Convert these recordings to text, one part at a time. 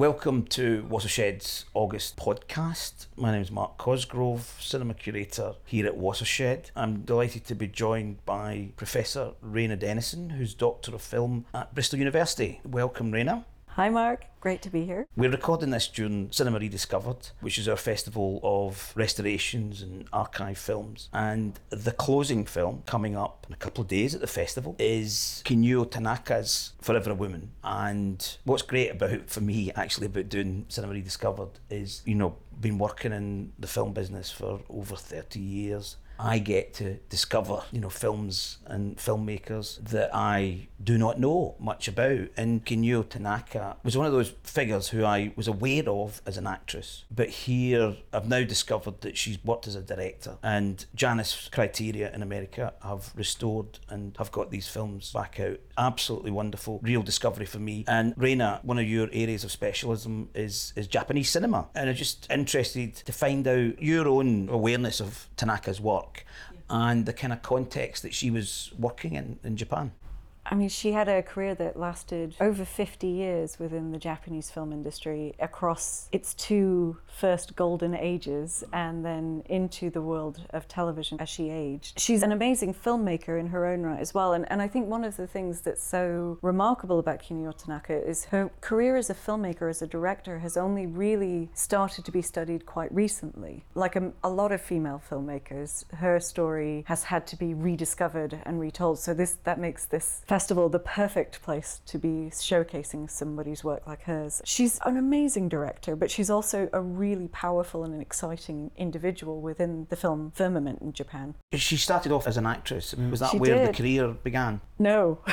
Welcome to Watershed's August podcast. My name is Mark Cosgrove, cinema curator here at Watershed. I'm delighted to be joined by Professor Rayna Denison, who's Doctor of Film at Bristol University. Welcome, Raina. Hi, Mark. Great to be here. We're recording this during Cinema Rediscovered, which is our festival of restorations and archive films. And the closing film coming up in a couple of days at the festival is Kinuyo Tanaka's Forever a Woman. And what's great about, for me, actually, about doing Cinema Rediscovered is, you know, been working in the film business for over 30 years I get to discover, you know, films and filmmakers that I do not know much about. And Kinuyo Tanaka was one of those figures who I was aware of as an actress. But here I've now discovered that she's worked as a director. And Janus Criterion in America have restored and have got these films back out. Absolutely wonderful, real discovery for me. And Rayna, one of your areas of specialism is, is Japanese cinema. And I'm just interested to find out your own awareness of Tanaka's work work and the kind of context that she was working in in Japan. I mean, she had a career that lasted over 50 years within the Japanese film industry across its two first golden ages and then into the world of television as she aged. She's an amazing filmmaker in her own right as well. And, and I think one of the things that's so remarkable about Kinuyo Tanaka is her career as a filmmaker, as a director, has only really started to be studied quite recently. Like a, a lot of female filmmakers, her story has had to be rediscovered and retold. So this that makes this festival the perfect place to be showcasing somebody's work like hers. She's an amazing director, but she's also a really powerful and an exciting individual within the film firmament in Japan. She started off as an actress. Was that she where did. the career began? No.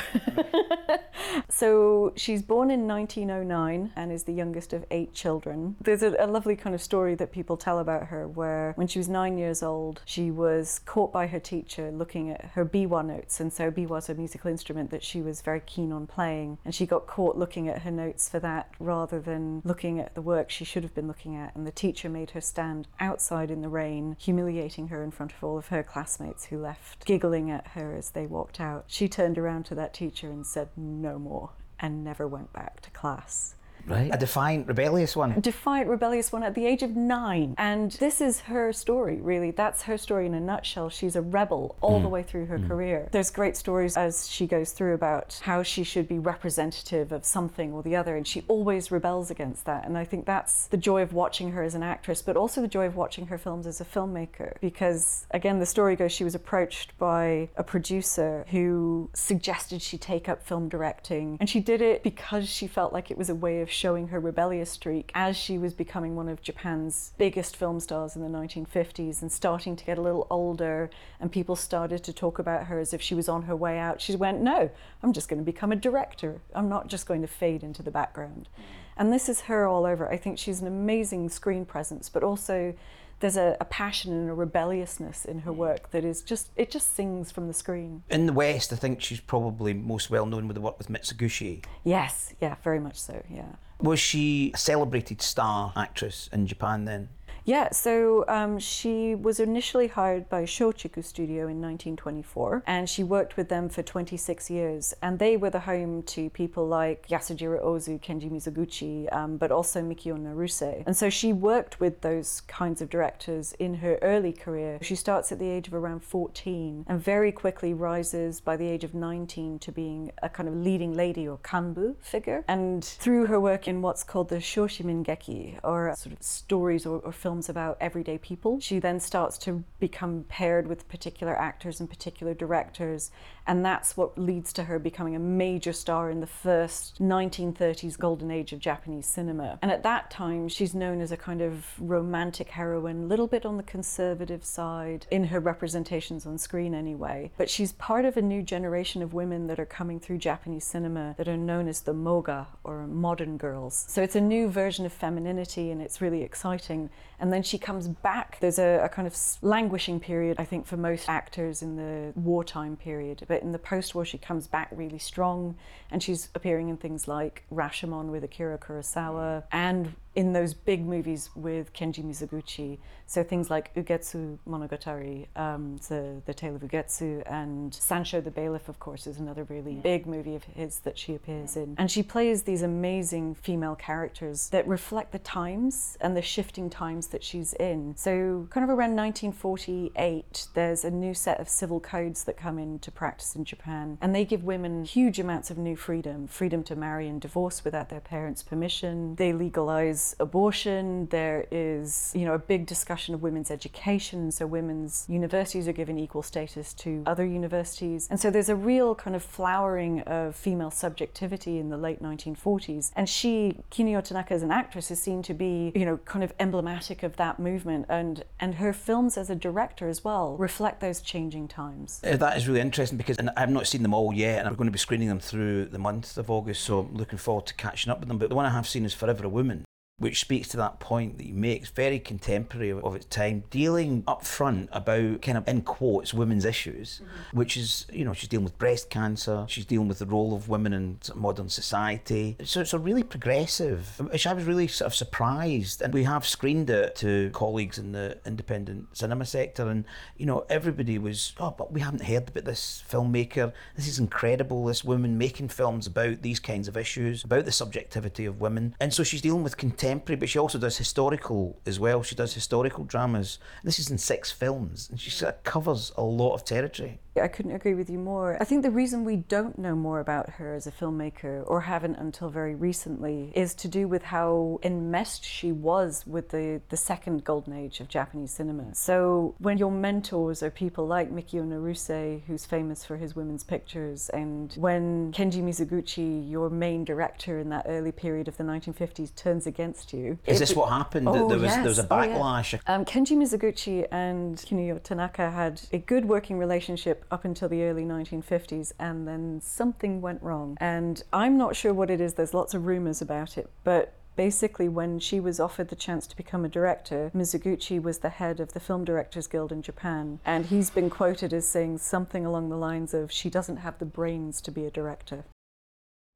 so she's born in 1909 and is the youngest of eight children. There's a, a lovely kind of story that people tell about her where when she was nine years old, she was caught by her teacher looking at her biwa notes. And so biwa is a musical instrument instrument that she was very keen on playing. And she got caught looking at her notes for that rather than looking at the work she should have been looking at. And the teacher made her stand outside in the rain, humiliating her in front of all of her classmates who left, giggling at her as they walked out. She turned around to that teacher and said, No more, and never went back to class. Right. A defiant, rebellious one. A defiant, rebellious one at the age of nine. And this is her story, really. That's her story in a nutshell. She's a rebel all mm. the way through her mm. career. There's great stories as she goes through about how she should be representative of something or the other, and she always rebels against that. And I think that's the joy of watching her as an actress, but also the joy of watching her films as a filmmaker. Because, again, the story goes she was approached by a producer who suggested she take up film directing, and she did it because she felt like it was a way of showing her rebellious streak as she was becoming one of Japan's biggest film stars in the 1950s and starting to get a little older, and people started to talk about her as if she was on her way out. She went, No, I'm just going to become a director. I'm not just going to fade into the background. And this is her all over. I think she's an amazing screen presence, but also there's a, a, passion and a rebelliousness in her mm. work that is just it just sings from the screen. In the West, I think she's probably most well known with the work with Mizoguchi. Yes, yeah, very much so. Yeah. Was she a celebrated star actress in Japan then? Yeah, so um, she was initially hired by Shochiku Studio in 1924, and she worked with them for 26 years. And they were the home to people like Yasujiro Ozu, Kenji Mizoguchi, um, but also Mikio Naruse. And so she worked with those kinds of directors in her early career. She starts at the age of around 14 and very quickly rises by the age of 19 to being a kind of leading lady or kanbu figure. And through her work in what's called the Shoshimin Geki, or sort of stories or, or film films about everyday people. She then starts to become paired with particular actors and particular directors, and that's what leads to her becoming a major star in the first 1930s golden age of Japanese cinema. And at that time, she's known as a kind of romantic heroine, a little bit on the conservative side in her representations on screen, anyway. But she's part of a new generation of women that are coming through Japanese cinema that are known as the moga or modern girls. So it's a new version of femininity, and it's really exciting. And then she comes back. There's a, a, kind of languishing period, I think, for most actors in the wartime period. But in the post war, she comes back really strong and she's appearing in things like Rashomon with Akira Kurosawa mm. and in those big movies with Kenji Mizoguchi. So things like Ugetsu Monogatari, um, the, the Tale of Ugetsu, and Sansho the Bailiff, of course, is another really big movie of his that she appears in. And she plays these amazing female characters that reflect the times and the shifting times that she's in. So, kind of around 1948, there's a new set of civil codes that come into practice in Japan, and they give women huge amounts of new freedom freedom to marry and divorce without their parents' permission. They legalize abortion. There is, you know, a big discussion of women's education. So, women's universities are given equal status to other universities. And so, there's a real kind of flowering of female subjectivity in the late 1940s. And she, Kinuyo Tanaka, as an actress, is seen to be, you know, kind of emblematic of that movement. And, and her films as a director as well reflect those changing times. Uh, That is really interesting because and I've not seen them all yet, and I'm going to be screening them through the month of August, so I'm looking forward to catching up with them. But the one I have seen is Forever a Woman, which speaks to that point that you make. It's very contemporary of, its time, dealing up front about kind of in quotes women's issues, mm-hmm. which is you know she's dealing with breast cancer, she's dealing with the role of women in modern society. So it's a really progressive, which I was really sort of surprised. And we have screened it to colleagues in the independent cinema sector, and you know everybody was oh, but we haven't heard about this filmmaker. This is incredible. This woman making films about these kinds of issues, about the subjectivity of women, and so she's dealing with contemporary, but she also does historical as well. She does historical dramas. This is in six films, and she sort of covers a lot of territory. I couldn't agree with you more. I think the reason we don't know more about her as a filmmaker, or haven't until very recently, is to do with how enmeshed she was with the, the second golden age of Japanese cinema. So when your mentors are people like Mikio Naruse, who's famous for his women's pictures, and when Kenji Mizoguchi, your main director in that early period of the 1950s, turns against you. Is this what happened? Oh, there was there was a yes. Oh, yeah. backlash. Um, Kenji Mizoguchi and Kinuyo Tanaka had a good working relationship up until the early 1950s, and then something went wrong. And I'm not sure what it is, there's lots of rumors about it, but basically, when she was offered the chance to become a director, Mizoguchi was the head of the Film Directors Guild in Japan, and he's been quoted as saying something along the lines of, She doesn't have the brains to be a director.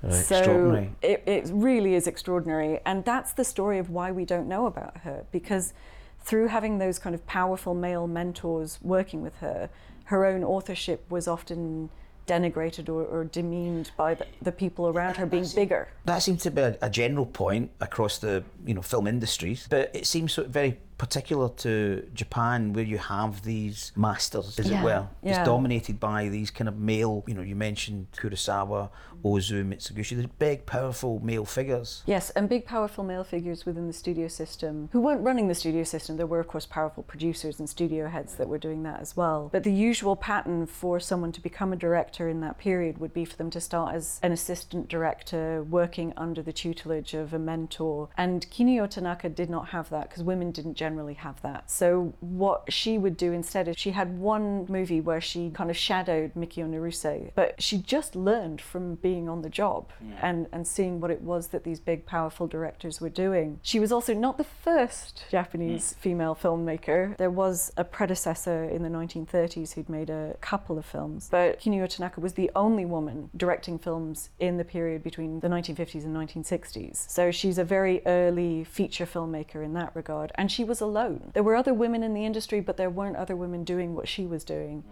Uh, so Extraordinary. it, it really is extraordinary. And that's the story of why we don't know about her. Because through having those kind of powerful male mentors working with her, her own authorship was often denigrated or, or demeaned by the, the people around her being bigger. That seems to be a, a general point across the you know film industries, but it seems sort of very particular to Japan, where you have these masters, as Yeah, it were. yeah. It's dominated by these kind of male. You know, you mentioned Kurosawa, Ozu, Mizoguchi. They're big, powerful male figures. Yes, and big, powerful male figures within the studio system who weren't running the studio system. There were, of course, powerful producers and studio heads that were doing that as well. But the usual pattern for someone to become a director in that period would be for them to start as an assistant director, working under the tutelage of a mentor. And Kinuyo Tanaka did not have that because women didn't generally have that. So, what she would do instead is she had one movie where she kind of shadowed Mikio Naruse, but she just learned from being on the job and, and seeing what it was that these big, powerful directors were doing. She was also not the first Japanese hmm. female filmmaker. There was a predecessor in the 1930s who'd made a couple of films, but Kinuyo Tanaka was the only woman directing films in the period between the 1950s and 1960s. So she's a very early feature filmmaker in that regard, and she was alone. There were other women in the industry, but there weren't other women doing what she was doing.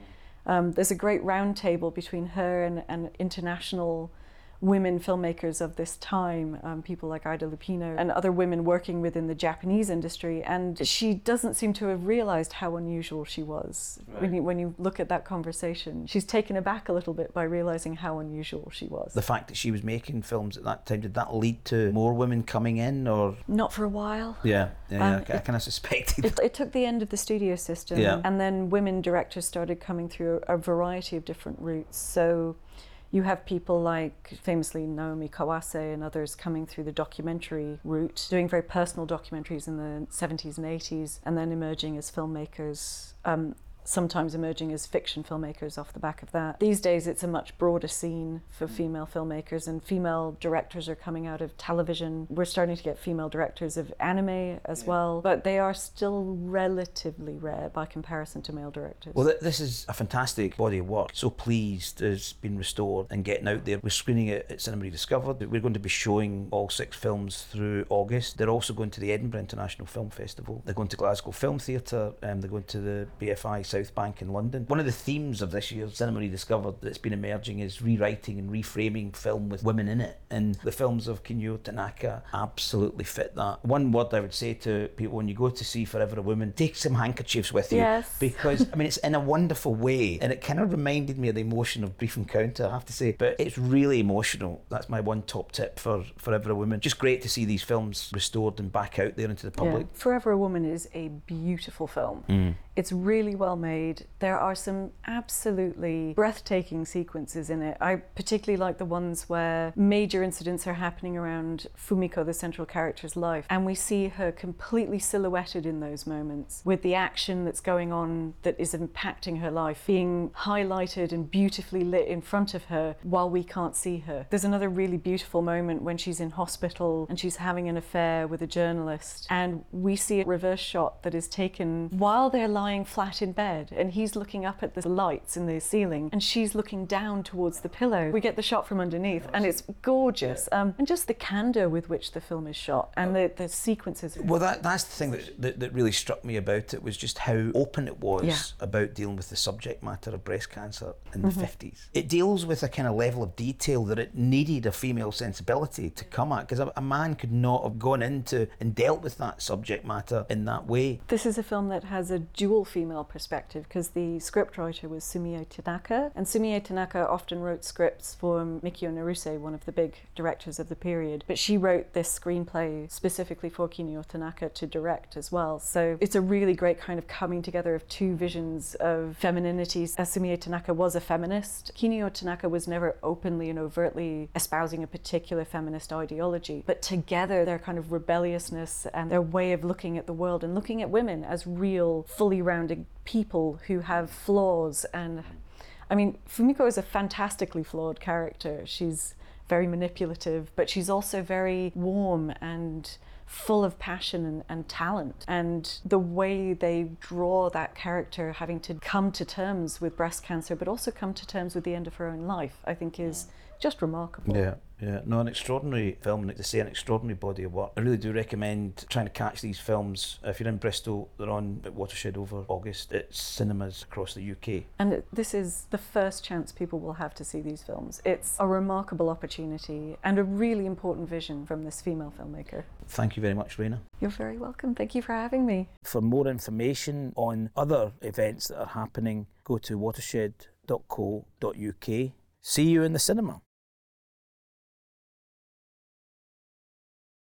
Um, there's a great roundtable between her and, and international women filmmakers of this time, um, people like Ida Lupino and other women working within the Japanese industry. And she doesn't seem to have realized how unusual she was. When, you, when you look at that conversation, she's taken aback a little bit by realizing how unusual she was. The fact that she was making films at that time did that lead to more women coming in, or Not for a while. yeah, yeah, Um, I, kind of suspected. It, it took the end of the studio system, Yeah. and then women directors started coming through a variety of different routes. So you have people like famously Naomi Kawase and others coming through the documentary route, doing very personal documentaries in the 70s and 80s, and then emerging as filmmakers. Um, sometimes emerging as fiction filmmakers off the back of that. These days, it's a much broader scene for mm. female filmmakers, and female directors are coming out of television. We're starting to get female directors of anime as well, but they are still relatively rare by comparison to male directors. Well, th- this is a fantastic body of work. So pleased it's been restored and getting out there. We're screening it at Cinema Rediscovered. We're going to be showing all six films through August. They're also going to the Edinburgh International Film Festival. They're going to Glasgow Film Theatre and they're going to the BFI South Bank in London. One of the themes of this year's Cinema Rediscovered that's been emerging is rewriting and reframing film with women in it. And the films of Kinuyo Tanaka absolutely fit that. One word I would say to people when you go to see Forever a Woman, take some handkerchiefs with you. Yes. Because, I mean, it's in a wonderful way. And it kind of reminded me of the emotion of Brief Encounter, I have to say. But it's really emotional. That's my one top tip for Forever a Woman. Just great to see these films restored and back out there into the public. Yeah. Forever a Woman is a beautiful film. Mm. It's really well made. There are some absolutely breathtaking sequences in it. I particularly like the ones where major incidents are happening around Fumiko, the central character's life, and we see her completely silhouetted in those moments with the action that's going on that is impacting her life being highlighted and beautifully lit in front of her while we can't see her. There's another really beautiful moment when she's in hospital and she's having an affair with a journalist, and we see a reverse shot that is taken while they're lying flat in bed and he's looking up at the lights in the ceiling and she's looking down towards the pillow. We get the shot from underneath and it's gorgeous. Um, and just the candor with which the film is shot and the, the sequences. Well, that, that's the thing that, that, that really struck me about it was just how open it was Yeah. about dealing with the subject matter of breast cancer in Mm-hmm. the 50s. It deals with a kind of level of detail that it needed a female sensibility to come at because a, a man could not have gone into and dealt with that subject matter in that way. This is a film that has a dual female perspective because the scriptwriter was Sumie Tanaka, and Sumie Tanaka often wrote scripts for Mikio Naruse, one of the big directors of the period. But she wrote this screenplay specifically for Kinuyo Tanaka to direct as well. So it's a really great kind of coming together of two visions of femininity. As Sumie Tanaka was a feminist, Kinuyo Tanaka was never openly and overtly espousing a particular feminist ideology, but together their kind of rebelliousness and their way of looking at the world and looking at women as real, fully rounded people who have flaws and I mean, Fumiko is a fantastically flawed character. She's very manipulative, but she's also very warm and full of passion and, and talent. And the way they draw that character having to come to terms with breast cancer, but also come to terms with the end of her own life, I think is just remarkable. Yeah, yeah. No, an extraordinary film, like to say, an extraordinary body of work. I really do recommend trying to catch these films. If you're in Bristol, they're on at Watershed over August. at cinemas across the UK. And this is the first chance people will have to see these films. It's a remarkable opportunity and a really important vision from this female filmmaker. Thank you very much, Rayna. You're very welcome. Thank you for having me. For more information on other events that are happening, go to watershed.co.uk. See you in the cinema.